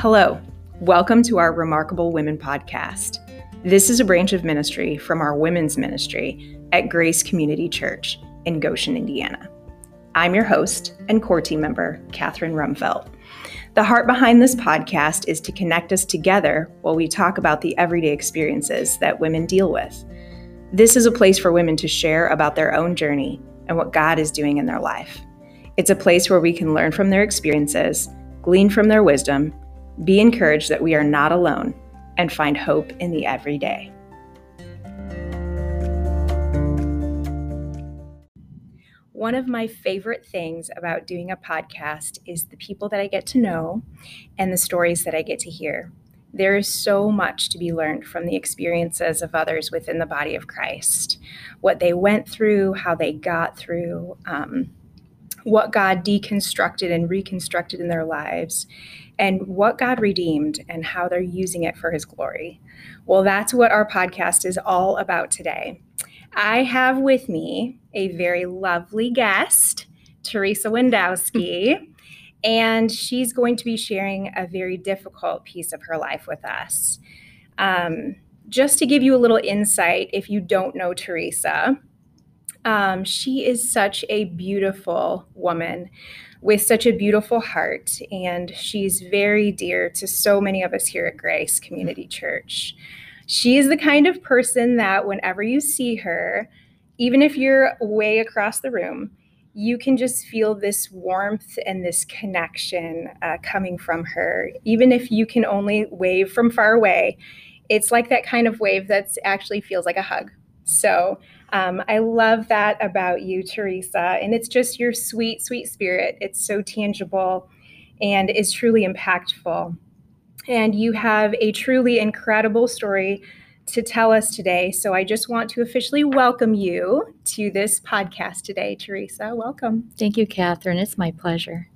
Hello, welcome to our Remarkable Women podcast. This is a branch of ministry from our women's ministry at Grace Community Church in Goshen, Indiana. I'm your host and core team member, Katherine Rumfelt. The heart behind this podcast is to connect us together while we talk about the everyday experiences that women deal with. This is a place for women to share about their own journey and what God is doing in their life. It's a place where we can learn from their experiences, glean from their wisdom, be encouraged that we are not alone, and find hope in the everyday. One of my favorite things about doing a podcast is the people that I get to know and the stories that I get to hear. There is so much to be learned from the experiences of others within the body of Christ, what they went through, how they got through, um, what God deconstructed and reconstructed in their lives, and what God redeemed and how they're using it for his glory. Well, that's what our podcast is all about today. I have with me a very lovely guest, Theresa Wendowski, and she's going to be sharing a very difficult piece of her life with us. Um, just to give you a little insight, if you don't know Theresa, um, she is such a beautiful woman with such a beautiful heart, and she's very dear to so many of us here at Grace Community Church. She is the kind of person that whenever you see her, even if you're way across the room, you can just feel this warmth and this connection uh, coming from her. Even if you can only wave from far away, it's like that kind of wave that actually feels like a hug. So um, I love that about you, Theresa. And it's just your sweet, sweet spirit. It's so tangible and is truly impactful. And you have a truly incredible story to tell us today. So I just want to officially welcome you to this podcast today, Theresa. Welcome. Thank you, Catherine. It's my pleasure.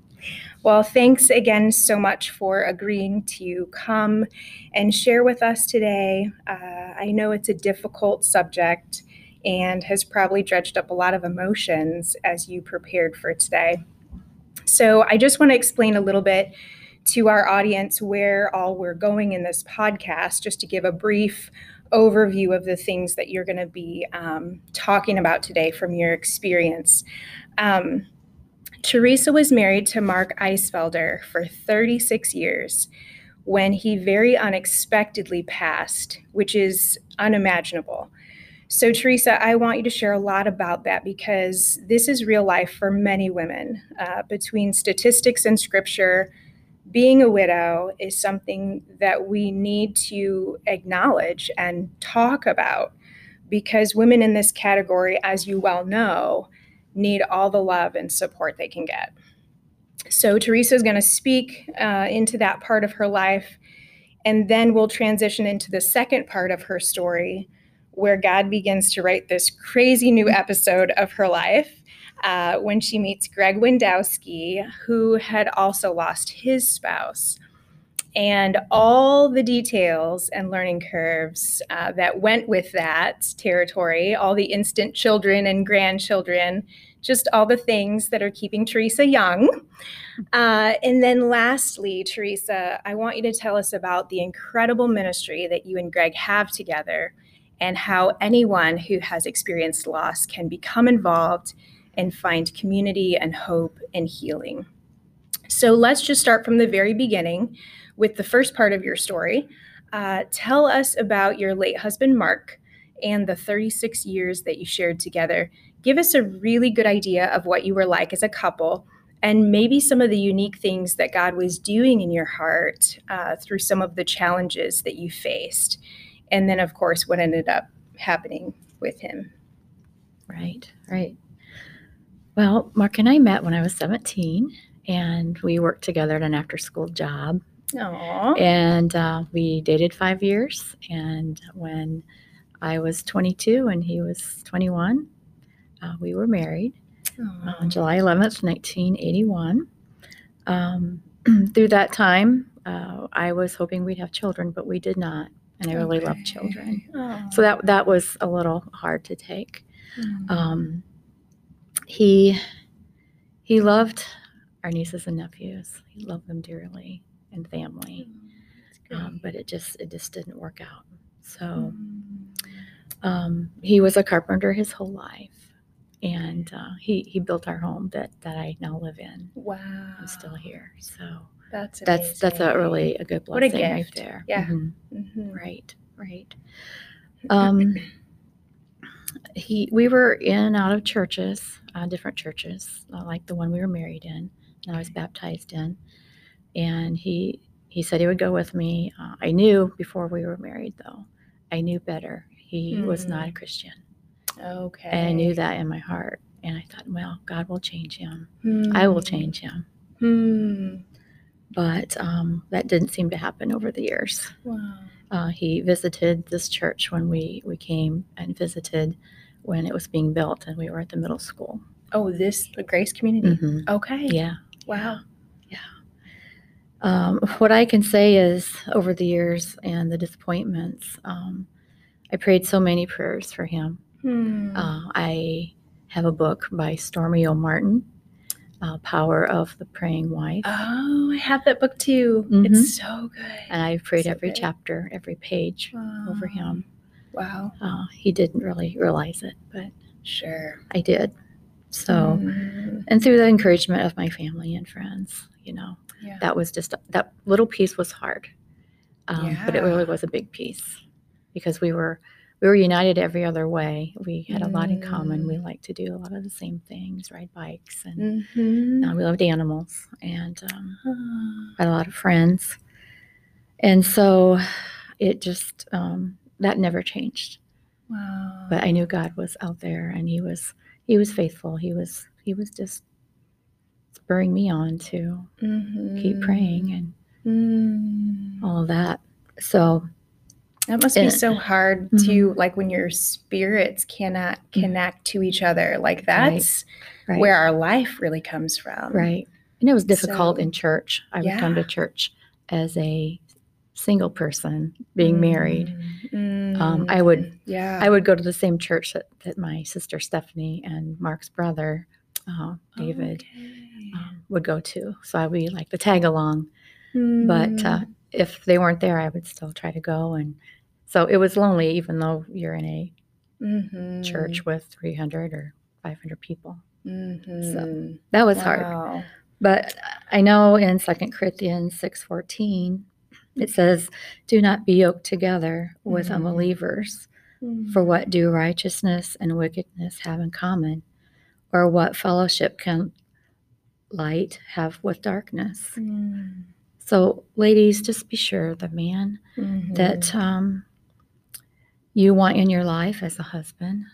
Well, thanks again so much for agreeing to come and share with us today. Uh, I know it's a difficult subject and has probably dredged up a lot of emotions as you prepared for today. So, I just want to explain a little bit to our audience where all we're going in this podcast, just to give a brief overview of the things that you're going to be um, talking about today from your experience. Um, Theresa was married to Mark Eisfelder for 36 years when he very unexpectedly passed, which is unimaginable. So, Theresa, I want you to share a lot about that because this is real life for many women. Uh, between statistics and scripture, being a widow is something that we need to acknowledge and talk about because women in this category, as you well know, need all the love and support they can get. So, Theresa is going to speak uh, into that part of her life, and then we'll transition into the second part of her story where God begins to write this crazy new episode of her life uh, when she meets Greg Wendowski, who had also lost his spouse. And all the details and learning curves uh, that went with that territory, all the instant children and grandchildren, just all the things that are keeping Theresa young. Uh, and then lastly, Theresa, I want you to tell us about the incredible ministry that you and Greg have together and how anyone who has experienced loss can become involved and find community and hope and healing. So let's just start from the very beginning with the first part of your story. Uh, tell us about your late husband, Mark, and the 36 years that you shared together. Give us a really good idea of what you were like as a couple and maybe some of the unique things that God was doing in your heart uh, through some of the challenges that you faced and then of course what ended up happening with him. Right right. Well mark and i met when i was 17 and we worked together at an after school job. Aww. and uh, we dated five years and when i was 22 and he was 21 uh, we were married Aww. on july 11th 1981 um, through that time uh, i was hoping we'd have children but we did not and I really okay. love children. Oh. So that that was a little hard to take. Mm. Um, he he loved our nieces and nephews. He loved them dearly, and family. Oh, Um, but it just it just didn't work out. So Mm. um, he was a carpenter his whole life, and uh, he he built our home that that I now live in. Wow. I'm still here. So That's that's that's a really a good What a blessing right gift. there. Yeah. Mhm. Mhm. Right. Right. Um, he we were in and out of churches, uh, different churches, uh, like the one we were married in, and I was baptized in. And he he said he would go with me. Uh, I knew before we were married, though. I knew better. He was not a Christian, Okay. and I knew that in my heart. And I thought, well, God will change him. I will Hmm. change him. Hmm. But um, that didn't seem to happen over the years. Wow. Uh, he visited this church when we, we came and visited when it was being built and we were at the middle school. Oh, this the Grace Community. Mhm. Okay. Yeah. Wow. Yeah. Um, what I can say is over the years and the disappointments, um, I prayed so many prayers for him. Hmm. Uh, I have a book by Stormie O. Uh, Power of the Praying Wife. oh, I have that book too. Mhm. It's so good. and I've prayed so every good. chapter, every page over him. Wow. Uh, he didn't really realize it, but Sure. I did. So, Mm. and through the encouragement of my family and friends, you know, Yeah. that was just that little piece was hard, um, but it really was a big piece because we were we were united every other way. We had a lot in common. We Mm. liked to do a lot of the same things, ride bikes, and Mhm. uh, we loved animals, and um, Ah. had a lot of friends, and so it just um, that never changed. Wow. But I knew God was out there, and He was He was faithful. He was He was just spurring me on to keep Mhm. praying and Mm. all of that. So That must be so hard Mhm. to like when your spirits cannot connect to each other. Like that's right, where our life really comes from. right, and it was difficult So- in church. I would come to church as a single person being married. Mm. Um, I would- Yeah. I would go to the same church that, that my sister Stephanie and Mark's brother uh, David Okay. um, would go to. So I would be like the tag along. But uh, if they weren't there, I would still try to go. And so it was lonely, even though you're in a Mhm. church with 300 or 500 people. Mhm. That was hard. But I know in 2 Corinthians 6:14 it says, "Do not be yoked together with Mhm. unbelievers. For what do righteousness and wickedness have in common? Or what fellowship can light have with darkness?" Mm. So, ladies, just be sure the man Mhm. that um, you want in your life as a husband,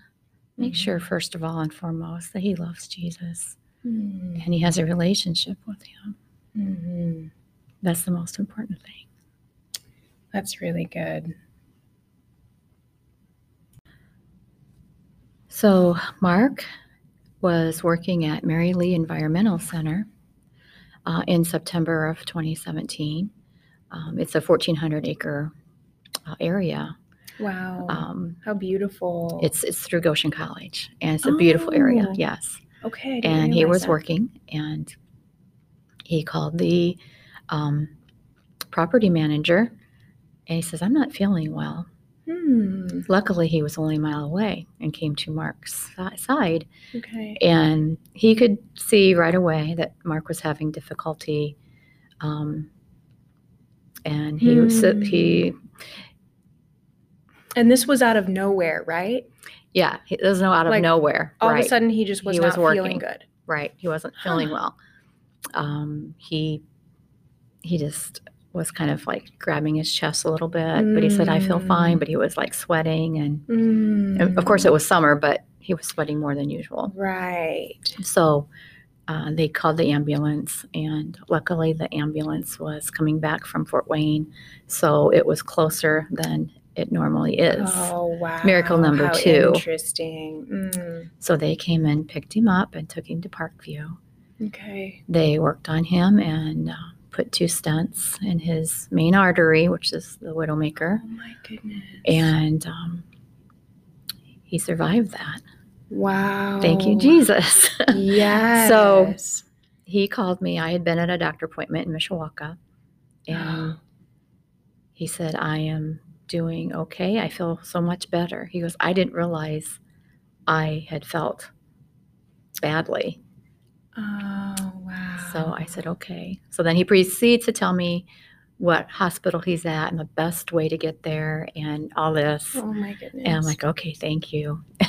make Mhm. sure first of all and foremost that he loves Jesus Mhm. and he has a relationship with him. Mhm. That's the most important thing. That's really good. So, Mark was working at Mary Lee Environmental Center uh, in September of 2017. Um, it's a 1,400 acre uh, area. Wow. Um, How beautiful. it's it's through Goshen College, and it's a beautiful area. Oh. Yes, okay. And he was that. working, and he called the um, property manager, and he says, "I'm not feeling well." Hmm. Luckily, he was only a mile away and came to Mark's side, Okay. and he could see right away that Mark was having difficulty. Um, and he was Hmm. he And this was out of nowhere, right? yeah it was no out of Like, nowhere All right of a sudden, he just was He not was working. feeling good. right he wasn't feeling Huh. well um, he he just was kind of like grabbing his chest a little bit but he said i feel fine Mm. but he was like sweating and, Mm. and of course it was summer but he was sweating more than usual Right. So uh, they called the ambulance, and luckily the ambulance was coming back from Fort Wayne, so it was closer than it normally is. Oh wow. Miracle number How two. Interesting. Mm. So they came and picked him up and took him to Parkview. Okay. They worked on him and uh, put two stents in his main artery, which is the widowmaker, Oh my goodness. and um, he survived that. wow. Thank you, Jesus. Yes. So- he called me. I had been at a doctor appointment in Mishawaka, And he said, I am doing okay. I feel so much better. He goes, I didn't realize I had felt badly. Oh. So I said, okay. So then he proceeds to tell me what hospital he's at and the best way to get there and all this. Oh my goodness. And I'm like, okay, thank you.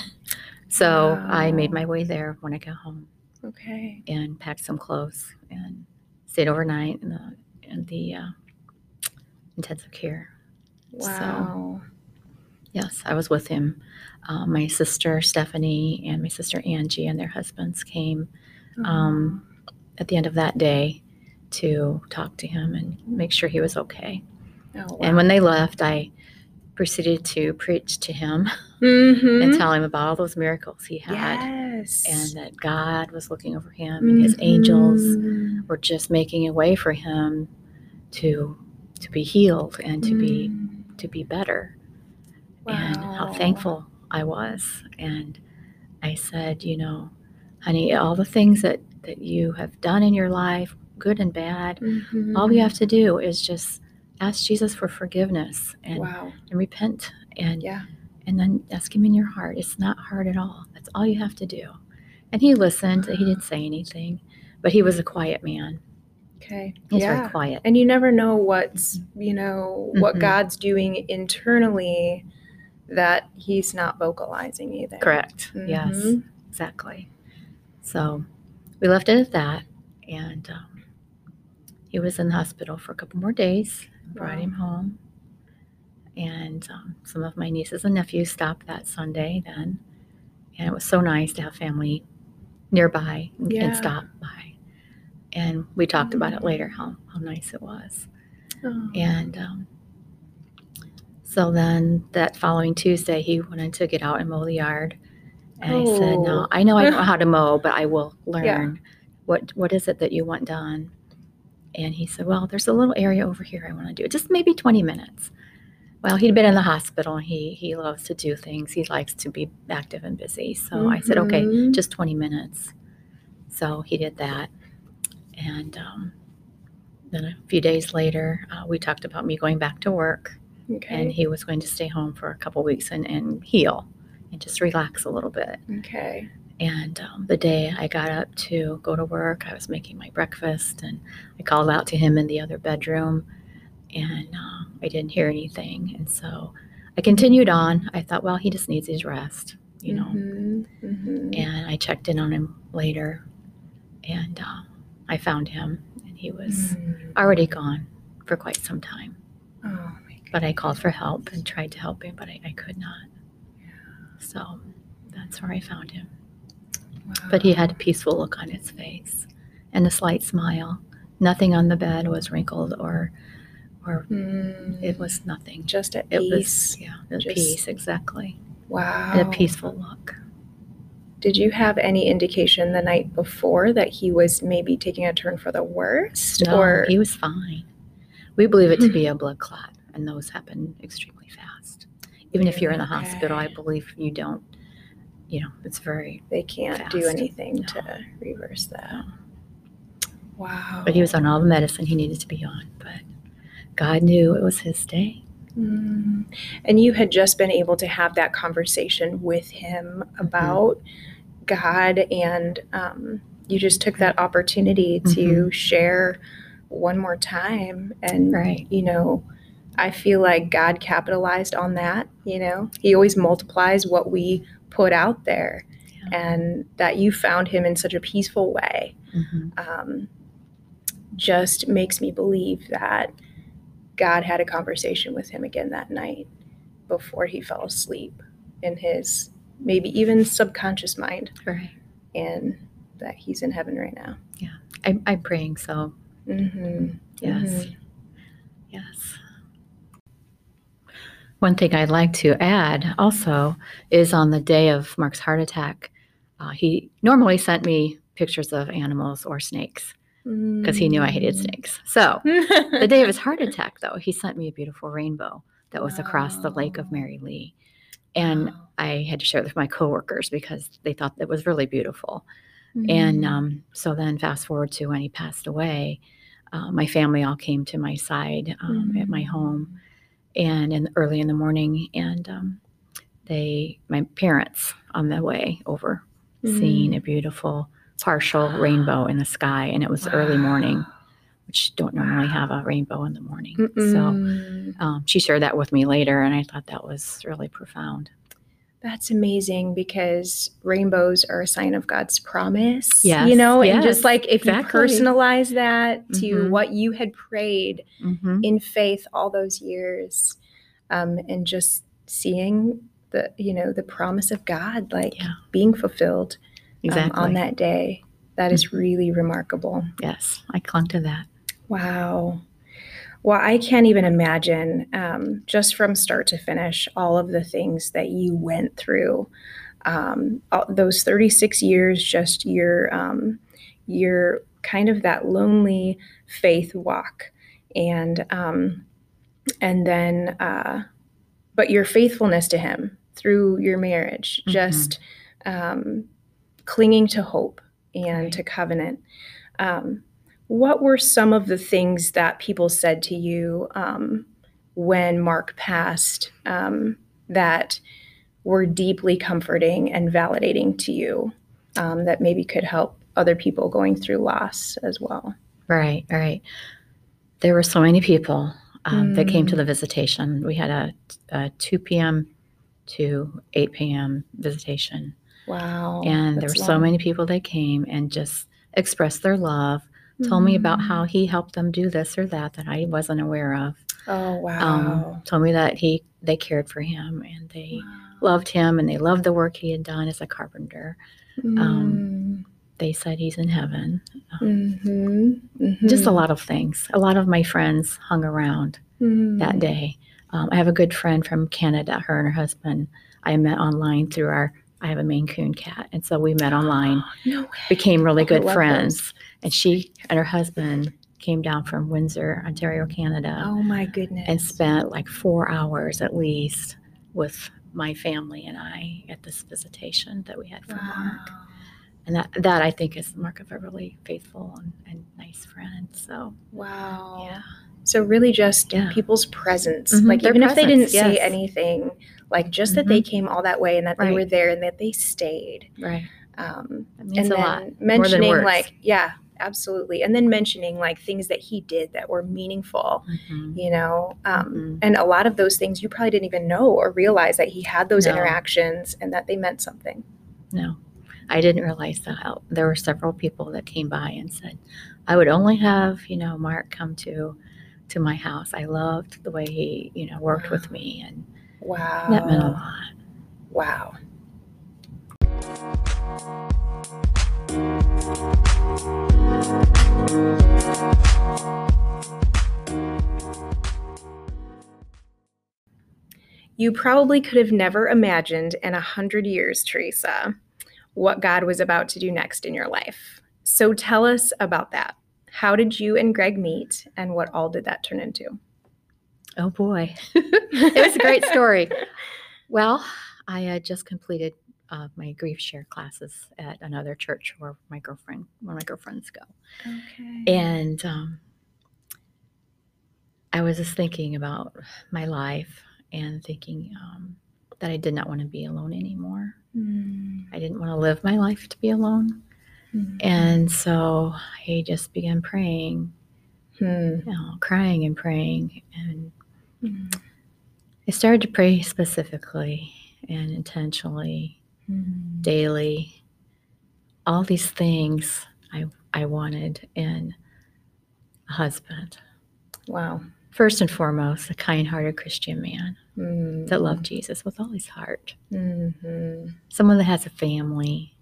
so I made my way there when I got home okay. and packed some clothes and stayed overnight in the in the uh, intensive care. Wow. Yes, I was with him. Uh, my sister Stephanie and my sister Angie and their husbands came um, at the end of that day to talk to him and make sure he was okay. oh, wow. And when they left, I proceeded to preach to him Mhm. and tell him about all those miracles he had yes. and that God was looking over him and his angels Mhm. were just making a way for him to to be healed and to be Mm. to be better and how thankful I was and I said you know honey all the things that that you have done in your life good and bad Mhm. all we have to do is just ask Jesus for forgiveness and, Wow. and repent and Yeah. and then ask him in your heart it's not hard at all that's all you have to do and he listened he didn't say anything but he was a quiet man Okay. he's yeah. very quiet And you never know what's, you know, what Mhm. God's doing internally that he's not vocalizing either. correct yes Mhm. exactly so we left it at that and um, he was in the hospital for a couple more days brought Wow. him home and um, some of my nieces and nephews stopped that sunday then and it was so nice to have family nearby and, Yeah. and stop by and we talked about it Mm. later how, how nice it was Oh. and um, so then that following Tuesday, he wanted to get out and mow the yard. And I said, Oh. No, I know I know how to mow, but I will learn. Yeah. What What is it that you want done? And he said, Well, there's a little area over here I want to do. Just maybe 20 minutes. Well, he'd been in the hospital. He he loves to do things. He likes to be active and busy. So I said, Okay, Mhm. just 20 minutes. So he did that. And um, then a few days later, uh, we talked about me going back to work Okay. and he was going to stay home for a couple weeks and, and heal and just relax a little bit. okay. And um, the day I got up to go to work, I was making my breakfast and I called out to him in the other bedroom and uh, I didn't hear anything. And so I continued on. I thought, well, he just needs his rest, you know. Mhm. Mhm. And I checked in on him later and uh, I found him and he was Mm. already gone for quite some time. Oh my But I called for help and tried to help him, but I, I could not. So that's where I found him. But he had a peaceful look on his face and a slight smile. Nothing on the bed was wrinkled or or Mm. it was nothing. just at It peace. was yeah, a Just- peace exactly. wow. And a peaceful look. Did you have any indication the night before that he was maybe taking a turn for the worst? No, or he was fine. We believe it to be a blood clot, and those happen extremely fast. Even if you're in the hospital, I believe you don't. You know, it's very. they can't do Fast. anything to reverse that? Wow. But he was on all the medicine he needed to be on. But God knew it was his day. Mm. And you had just been able to have that conversation with him about God, and um, you just took that opportunity to share one more time. And, Right. you know, I feel like God capitalized on that. You know, He always multiplies what we put out there, Yeah. and that you found Him in such a peaceful way hmm um, just makes me believe that God had a conversation with him again that night before he fell asleep in his maybe even subconscious mind, Right. and that he's in heaven right now. Yeah. I, I'm praying so. Mm-hmm. Yes. Yes. One thing I'd like to add also is on the day of Mark's heart attack, uh, he normally sent me pictures of animals or snakes because he knew I hated Mm. snakes. So the day of his heart attack, though, he sent me a beautiful rainbow that was across the lake of Merry Lea. And I had to share it with my coworkers because they thought it was really beautiful. And Mm. um, so then, fast forward to when he passed away, uh, my family all came to my side um, at my home, and in early in the morning, and um, they my parents on the way over, seeing a beautiful partial rainbow in the sky, and it was early morning, which don't normally have a rainbow in the morning. So Mm-mm. um, she shared that with me later, and I thought that was really profound. That's amazing because rainbows are a sign of God's promise. Yeah. You know, and just like if exactly. you personalize that to Mhm. what you had prayed hmm in faith all those years, um, and just seeing the, you know, the promise of God like Yeah. being fulfilled um, Exactly. on that day. That is really remarkable. Yes, I clung to that. Wow. Well, I can't even imagine, um, just from start to finish, all of the things that you went through. Um, all, those 36 years, just your, um, your kind of that lonely faith walk, and um, and then, uh, but your faithfulness to Him through your marriage, Mhm. just um, clinging to hope and Right. to covenant. Um, what were some of the things that people said to you um, when Mark passed um, that were deeply comforting and validating to you um, that maybe could help other people going through loss as well? Right, right. There were so many people um, that came to Mm. the visitation. We had a, a 2 p.m. to 8 p.m. visitation. Wow. and there were that's so many people that came and just expressed their love, told me about how Mm. he helped them do this or that that I wasn't aware of. Oh, Um, wow. told me that he they cared for him and they Wow. loved him and they loved the work he had done as a carpenter. um, Mm. They said he's in heaven. Mhm. Just a Mhm. lot of things. A lot of my friends hung around Mm. that day. Um, I have a good friend from Canada. Her and her husband I met online through our. I have a Maine Coon cat, and so we met online. No way. became really Oh, good friends. And she and her husband came down from Windsor, Ontario, Canada, Oh my goodness. and spent like four hours at least with my family and I at this visitation that we had for Mark. And that, that I think is the mark of a really faithful and, and nice friend. So, Wow. yeah. So really just Yeah. people's presence. Mhm, Like their even if they didn't presence, say anything, like just that they came all that way and that they were there and that they stayed. Right. Um, and a then lot. More than mentioning words. like, yeah, absolutely. And then mentioning like things that he did that were meaningful, Mhm. you know. Um, Mhm. And a lot of those things you probably didn't even know or realize that he had those No. interactions and that they meant something. No, I didn't realize that. There were several people that came by and said, I would only have, you know, Mark come to to my house. I loved the way he, you know, worked with me and Wow. that meant a lot. Wow. You probably could have never imagined in a hundred years, Theresa, what God was about to do next in your life. So tell us about that. How did you and Greg meet, and what all did that turn into? Oh boy. it was a great story. Well, I had just completed uh, my GriefShare classes at another church where my girlfriend, where my girlfriends go. Okay. And um, I was just thinking about my life and thinking um, that I did not want to be alone anymore. Mm, I didn't want to live my life to be alone. mm, And so I just began praying, hmm, you know, crying and praying. And mm, I started to pray specifically and intentionally, mm. daily, all these things I, I wanted in a husband. Wow. First and foremost, a kind hearted Christian man Mm, that loved Jesus with all his heart, mhm. someone that has a family,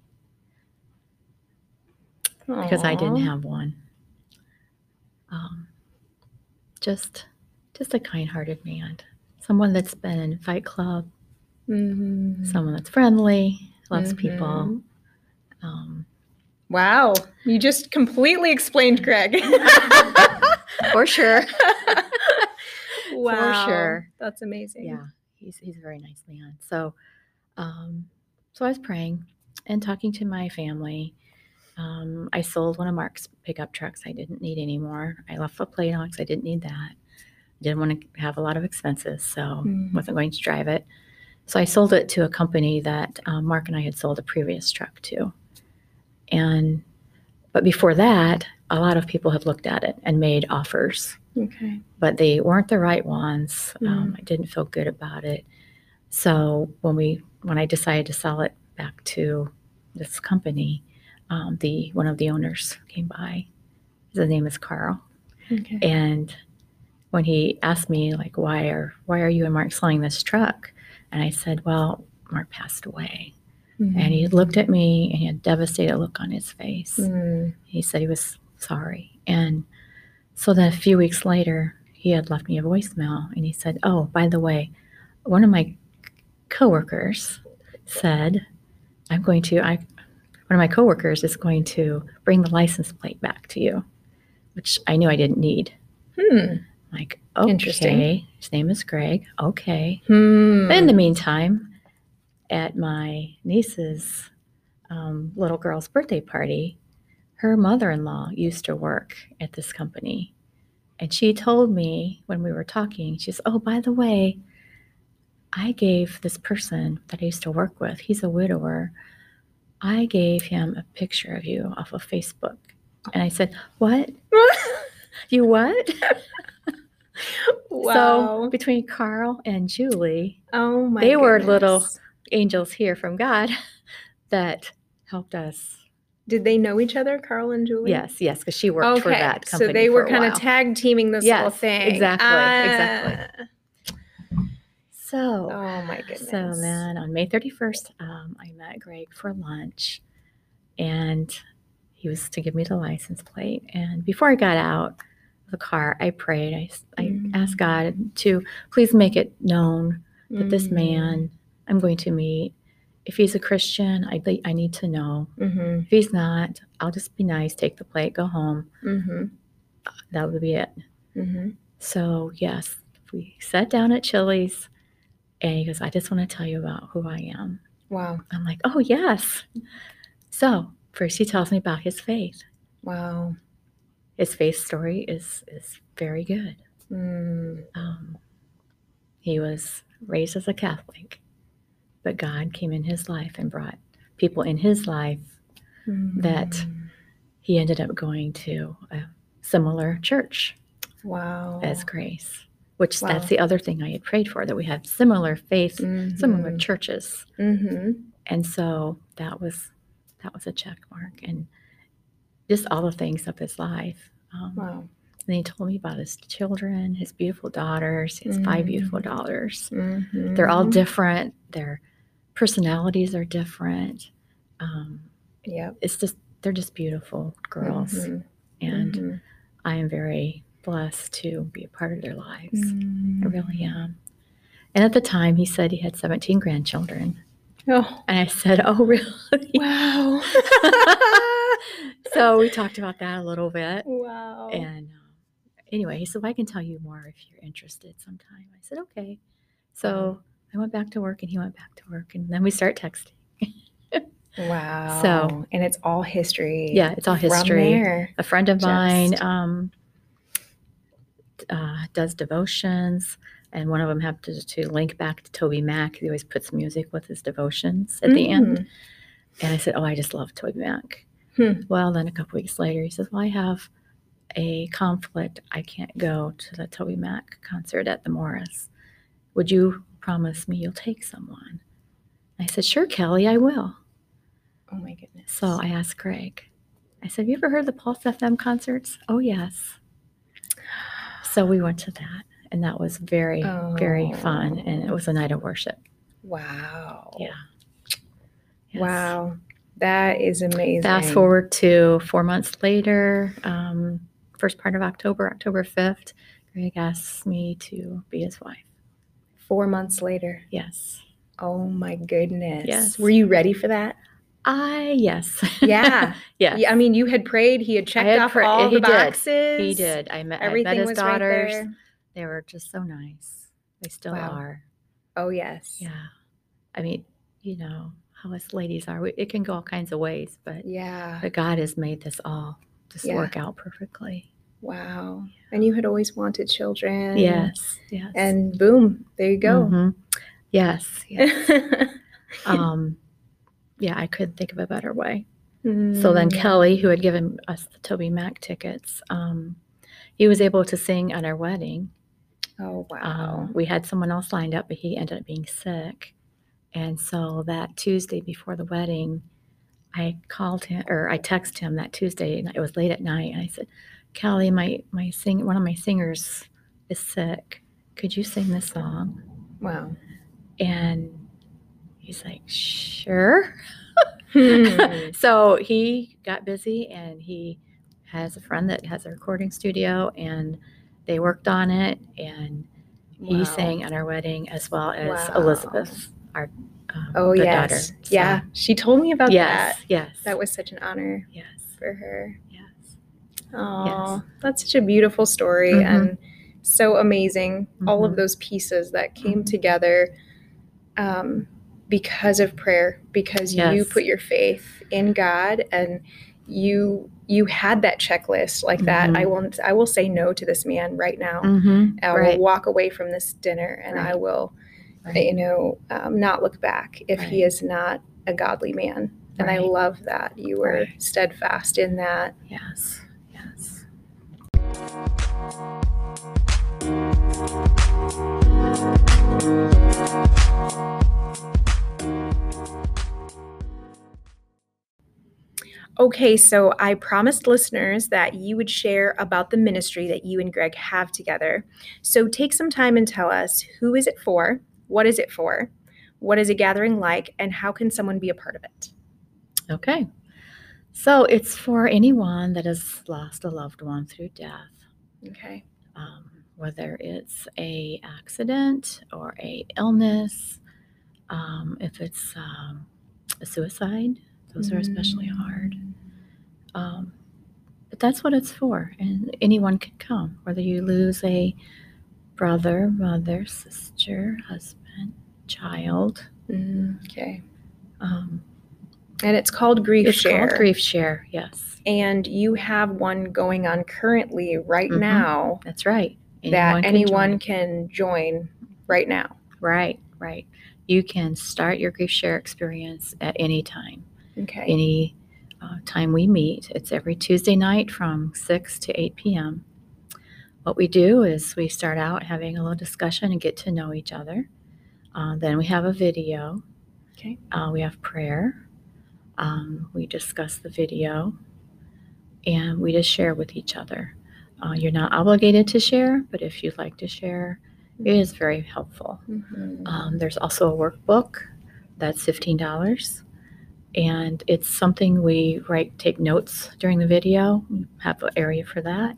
because I didn't have one. Um, just, just a kind-hearted man, someone that's been in Fight Club, Mhm. someone that's friendly, loves Mhm. people. Um, Wow. You just completely explained Greg. for sure. wow. For sure. That's amazing. yeah, he's he's a very nice man. So, um, so I was praying and talking to my family, Um, I sold one of Mark's pickup trucks. I didn't need anymore. I left the plate on because I didn't need that. Didn't want to have a lot of expenses, so Mm. wasn't going to drive it. So I sold it to a company that um, Mark and I had sold a previous truck to. And but before that, a lot of people had looked at it and made offers Okay. but they weren't the right ones. Mm. Um, I didn't feel good about it. So when we when I decided to sell it back to this company, um, the one of the owners came by. His name is Carl, Okay. and when he asked me like why are why are you and Mark selling this truck, and I said, well, Mark passed away, and he looked at me and he had a devastated look on his face. Mm. He said he was sorry. And so then a few weeks later, he had left me a voicemail and he said, Oh, by the way, one of my coworkers said, I'm going to, I, one of my coworkers is going to bring the license plate back to you, which I knew I didn't need. Hmm. Like, okay. Interesting. His name is Greg. Okay. Hmm. In the meantime, at my niece's um, little girl's birthday party, her mother in law used to work at this company. And she told me when we were talking, she says, Oh, by the way, I gave this person that I used to work with, he's a widower, I gave him a picture of you off of Facebook. And I said, What? You what? wow. So between Carl and Julie, oh my. they were little- angels here from God that helped us. Did they know each other, Carl and Julie? Yes, yes, because she worked for that company. So they were kind of tag teaming this whole Yes, thing. exactly, Ah. exactly. so. Oh my goodness. So then on May 31st, um, I met Greg for lunch and he was to give me the license plate. And before I got out the car, I prayed. I Mm. asked God to please make it known that this Mm. man I'm going to meet, if he's a Christian, I, I need to know. Mm-hmm. If he's not, I'll just be nice, take the plate, go home. Mm-hmm. That would be it. Mm-hmm. So, yes, we sat down at Chili's and he goes, I just want to tell you about who I am. Wow. I'm like, oh, yes. So, first he tells me about his faith. Wow. His faith story is, is very good. Mm. Um, he was raised as a Catholic, but God came in his life and brought people in his life. That- Mm. He ended up going to a similar church Wow. as Grace, which Wow. that's the other thing I had prayed for that we had similar faith, similar Mhm. churches. Mhm. And so that was that was a check mark and just all the things of his life. Um, Wow. And he told me about his children, his beautiful daughters. He has five beautiful daughters. Mhm. They're all different. Their personalities are different. Um, Yep. it's just they're just beautiful girls, Mhm. and Mhm. I am very blessed to be a part of their lives. I really am. And at the time, he said he had 17 grandchildren, Oh. and I said, "Oh, really?" Wow. so we talked about that a little bit. wow. And um, anyway, he said, well, I can tell you more if you're interested sometime. I said, okay. So I went back to work and he went back to work and then we start texting. wow. so- and it's all history. Yeah, it's all history. A friend of mine um, uh, does devotions and one of them happened to, to link back to TobyMac. He always puts music with his devotions at the end. Mm. And I said, oh, I just love TobyMac. Hmm. Well, then a couple weeks later, he says, well, I have a conflict. I can't go to the TobyMac concert at the Morris. Would you promise me you'll take someone? I said, sure, Kelly, I will. Oh my goodness. So I asked Greg, I said, have you ever heard the Pulse FM concerts? Oh, yes. So we went to that, and that was very, very fun. And it was a night of worship. Wow. Yeah. Yes. Wow. That is amazing. Fast forward to four months later, um, first part of October, October 5th, Greg asked me to be his wife. Four months later. Yes. Oh my goodness. Yes. Were you ready for that? I, yes. Yeah. yes. Yeah, I mean, you had prayed. He had checked had off pra- all he the did. boxes. he did. I met, I met Everything his was daughters. right there. They were just so nice. They still Wow. are. Oh yes. Yeah. I mean, you know, how us ladies are. We, it can go all kinds of ways, but Yeah. but God has made this all just Yeah. work out perfectly. Wow. And you had always wanted children. yes, yes, And boom, there you go. Mhm. Yes, yes. um, yeah, I couldn't think of a better way. So then Mm. Kelly, who had given us the TobyMac tickets, um, he was able to sing at our wedding. Oh wow. Um, we had someone else lined up, but he ended up being sick. And so that Tuesday before the wedding, I called him or I texted him that Tuesday, and it was late at night. And I said, "Kelly, my my sing one of my singers is sick. Could you sing this song?" wow. And he's like, "Sure." Hmm. so he got busy and he has a friend that has a recording studio and they worked on it and he sang at our wedding as well as Wow. Elizabeth, our um, Oh yes. So, Yeah. She told me about yes. that. Yes. That was such an honor yes. for her. Yes. Oh, that's such a beautiful story Mhm. and so amazing. All of Mhm. those pieces that came Mhm. together um, because of prayer, because you put your faith in God and you you had that checklist like that. I won't. I will say no to this man right now. Mm-hmm. I Right. walk away from this dinner and I will, Right. you know, um, not look back if he is not a godly man. And I love that you were Right. steadfast in that. Yes. Yes. Okay, so I promised listeners that you would share about the ministry that you and Greg have together. So take some time and tell us who is it for? What is it for? What is a gathering like? And how can someone be a part of it? Okay. So it's for anyone that has lost a loved one through death. Okay. um, whether it's a accident or a illness, um, if it's um, a suicide, those are especially hard. Um, but that's what it's for, and anyone can come, whether you lose a brother, mother, sister, husband, child. Mm, okay. Um, And it's called Grief it's Share. called GriefShare. Yes, And you have one going on currently right Mhm. now that's right. that can anyone join. can join right now. Right, right. You can start your GriefShare experience at any time. Okay. any uh, time we meet. It's every Tuesday night from 6 to 8 p.m. What we do is we start out having a little discussion and get to know each other. Uh, then we have a video. Okay. Uh, we have prayer. Um, we discuss the video and we just share with each other. Uh, you're not obligated to share, but if you'd like to share, it is very helpful. Mhm. Um, there's also a workbook that's $15. And it's something we write, take notes during the video. We have an area for that.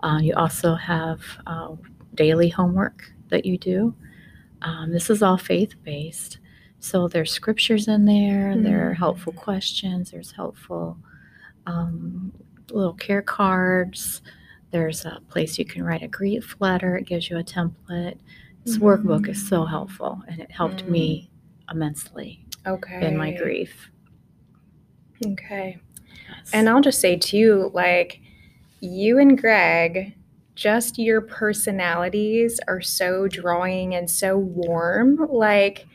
Uh, you also have uh, daily homework that you do. Um, this is all faith based. So there's scriptures in there, there are helpful questions, there's helpful um, little care cards. There's a place you can write a grief letter, it gives you a template. This workbook is so helpful and it helped me immensely Okay. in my grief. Okay. Yes. And I'll just say too, like you and Greg, just your personalities are so drawing and so warm. Like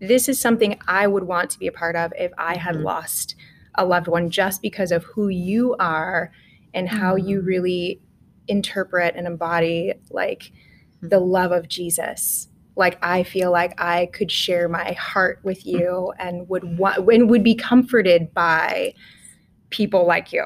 this is something I would want to be a part of if I had Mhm. lost a loved one just because of who you are and how you Mhm. really interpret and embody like the love of Jesus. Like I feel like I could share my heart with you and would want and would be comforted by people like you.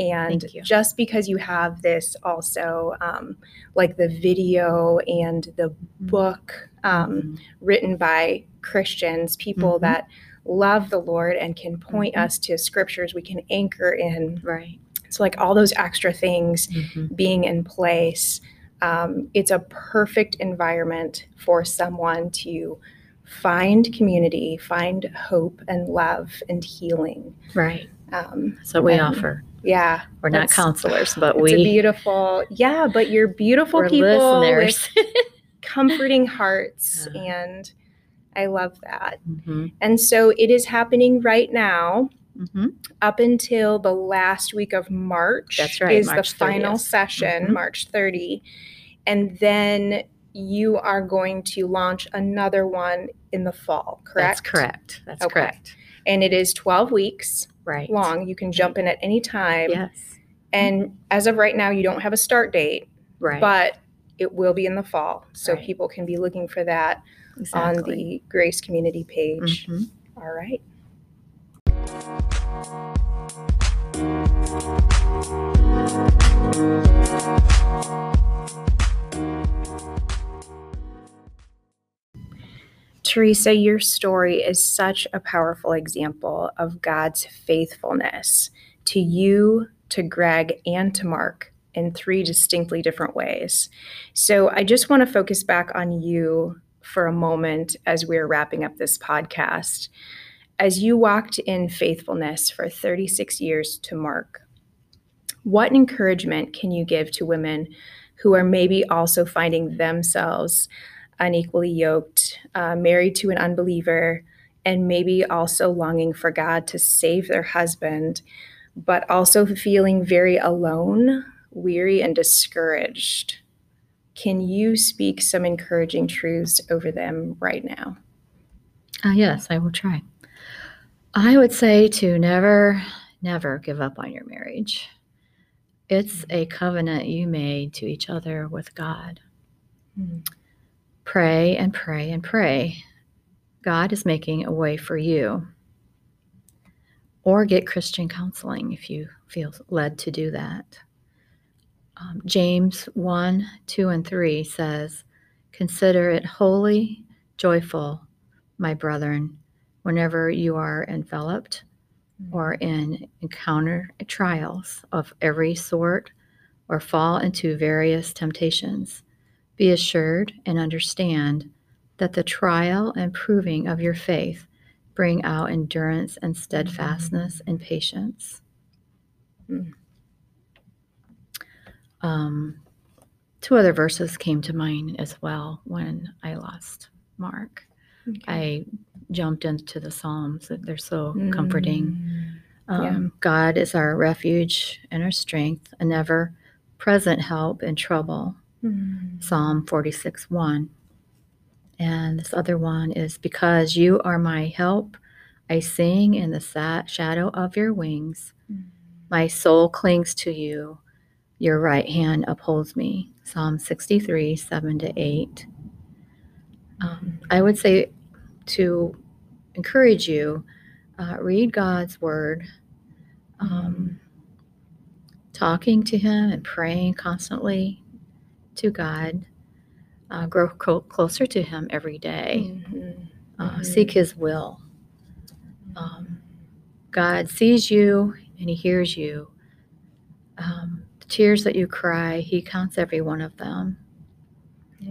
And just because you have this also, um, like the video and the book um, Mhm. written by Christians, people Mhm. that love the Lord and can point Mhm. us to scriptures we can anchor in. right. So, like all those extra things Mhm. being in place, um, it's a perfect environment for someone to find community, find hope and love and healing. Right. Um, That's what we And offer. Yeah, We're not counselors, but we beautiful, yeah, but you're beautiful people with listeners. comforting hearts Yeah. and I love that. Mm-hmm. And so it is happening right now Mm-hmm. up until the last week of March. That's right, Is March the final 30th. session, Mhm. March 30. And then you are going to launch another one in the fall, correct? That's correct. That's Okay. correct. And it is 12 weeks Right. long. You can jump in at any time. Yes. And as of right now, you don't have a start date, Right. but it will be in the fall. So Right. people can be looking for that exactly. on the Grace Community page. Mhm. All right. Theresa, your story is such a powerful example of God's faithfulness to you, to Greg, and to Mark in three distinctly different ways. So I just want to focus back on you for a moment as we're wrapping up this podcast. As you walked in faithfulness for 36 years to Mark, what encouragement can you give to women who are maybe also finding themselves unequally yoked, uh, married to an unbeliever, and maybe also longing for God to save their husband, but also feeling very alone, weary, and discouraged? Can you speak some encouraging truths over them right now? Uh, yes, I will try. I would say to never, never give up on your marriage. It's a covenant you made to each other with God. Pray and pray and pray. God is making a way for you. Or get Christian counseling if you feel led to do that. Um, James 1, 2, and 3 says, Consider it holy, joyful, my brethren, whenever you are enveloped or in encounter trials of every sort or fall into various temptations, be assured and understand that the trial and proving of your faith bring out endurance and steadfastness and patience. Mm. Um, two other verses came to mind as well when I lost Mark. Okay. I jumped into the Psalms. They're so comforting. Mm. Um, Yeah. God is our refuge and our strength, an ever present help in trouble. Mm. Psalm 46 1. And this other one is because you are my help, I sing in the sa- shadow of your wings. Mm. My soul clings to you. Your right hand upholds me. Psalm 63 7 to 8. Um, I would say to encourage you, uh, read God's word, um, talking to Him and praying constantly to God. Uh, grow co- closer to Him every day. Mhm. Uh, Mhm. Seek His will. Um, God sees you and He hears you. Um, the tears that you cry, He counts every one of them.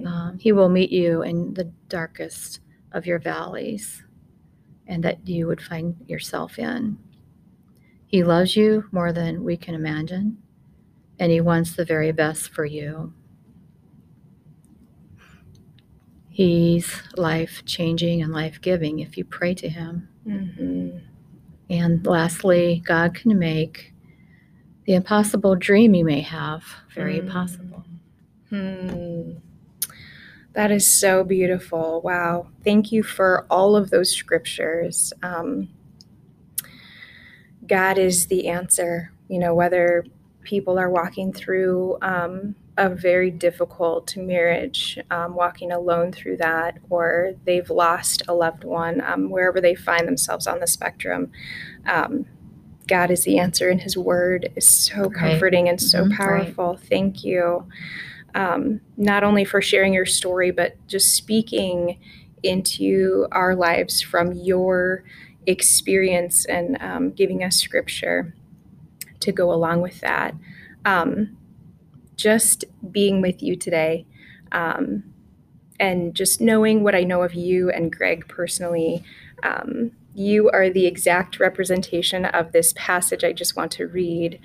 Um, he will meet you in the darkest of your valleys and that you would find yourself in. He loves you more than we can imagine, and He wants the very best for you. He's life changing and life giving if you pray to Him. Mhm. And lastly, God can make the impossible dream you may have very Mm. possible. Hmm. That is so beautiful. Wow. Thank you for all of those scriptures. Um, God is the answer. You know, whether people are walking through um, a very difficult marriage, um, walking alone through that, or they've lost a loved one, um, wherever they find themselves on the spectrum, um, God is the answer, and His Word is so Right. comforting and so Mhm, right. powerful. Thank you. Um, not only for sharing your story, but just speaking into our lives from your experience and um, giving us scripture to go along with that. Um, just being with you today um, and just knowing what I know of you and Greg personally, um, you are the exact representation of this passage I just want to read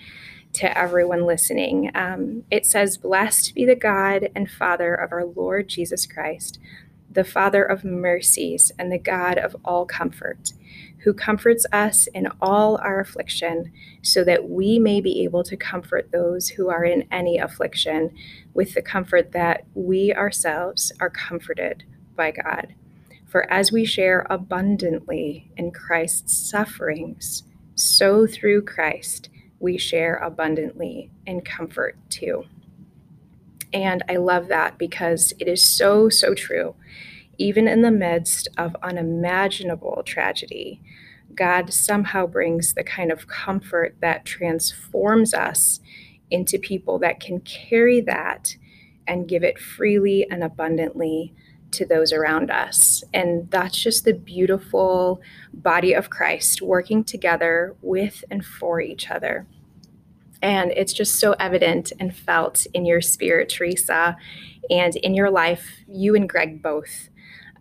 to everyone listening. Um, it says, Blessed be the God and Father of our Lord Jesus Christ, the Father of mercies and the God of all comfort, who comforts us in all our affliction, so that we may be able to comfort those who are in any affliction with the comfort that we ourselves are comforted by God. For as we share abundantly in Christ's sufferings, so through Christ we share abundantly in comfort too. And I love that because it is so, so true. Even in the midst of unimaginable tragedy, God somehow brings the kind of comfort that transforms us into people that can carry that and give it freely and abundantly to those around us. And that's just the beautiful body of Christ working together with and for each other. And it's just so evident and felt in your spirit, Theresa, and in your life, you and Greg both.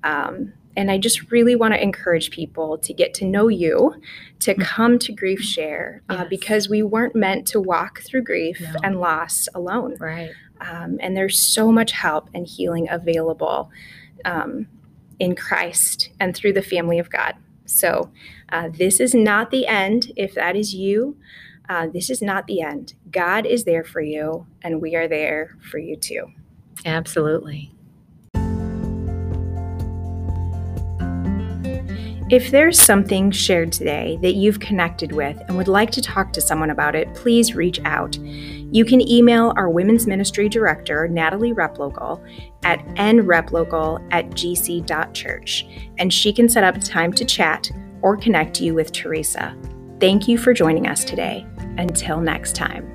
Um, and I just really want to encourage people to get to know you, to mm. come to GriefShare, uh, yes. because we weren't meant to walk through grief no. and loss alone. Right. Um, and there's so much help and healing available um, in Christ and through the family of God. So, uh, this is not the end if that is you uh, this is not the end. God is there for you, and we are there for you too. Absolutely. If there's something shared today that you've connected with and would like to talk to someone about it, please reach out. You can email our Women's Ministry Director, Natalie Replocal, at nreplocal at gc.church, and she can set up time to chat or connect you with Theresa. Thank you for joining us today. Until next time.